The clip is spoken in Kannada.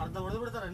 ಅರ್ಧ ಹೊಡೆದು ಬಿಡ್ತಾರೆ.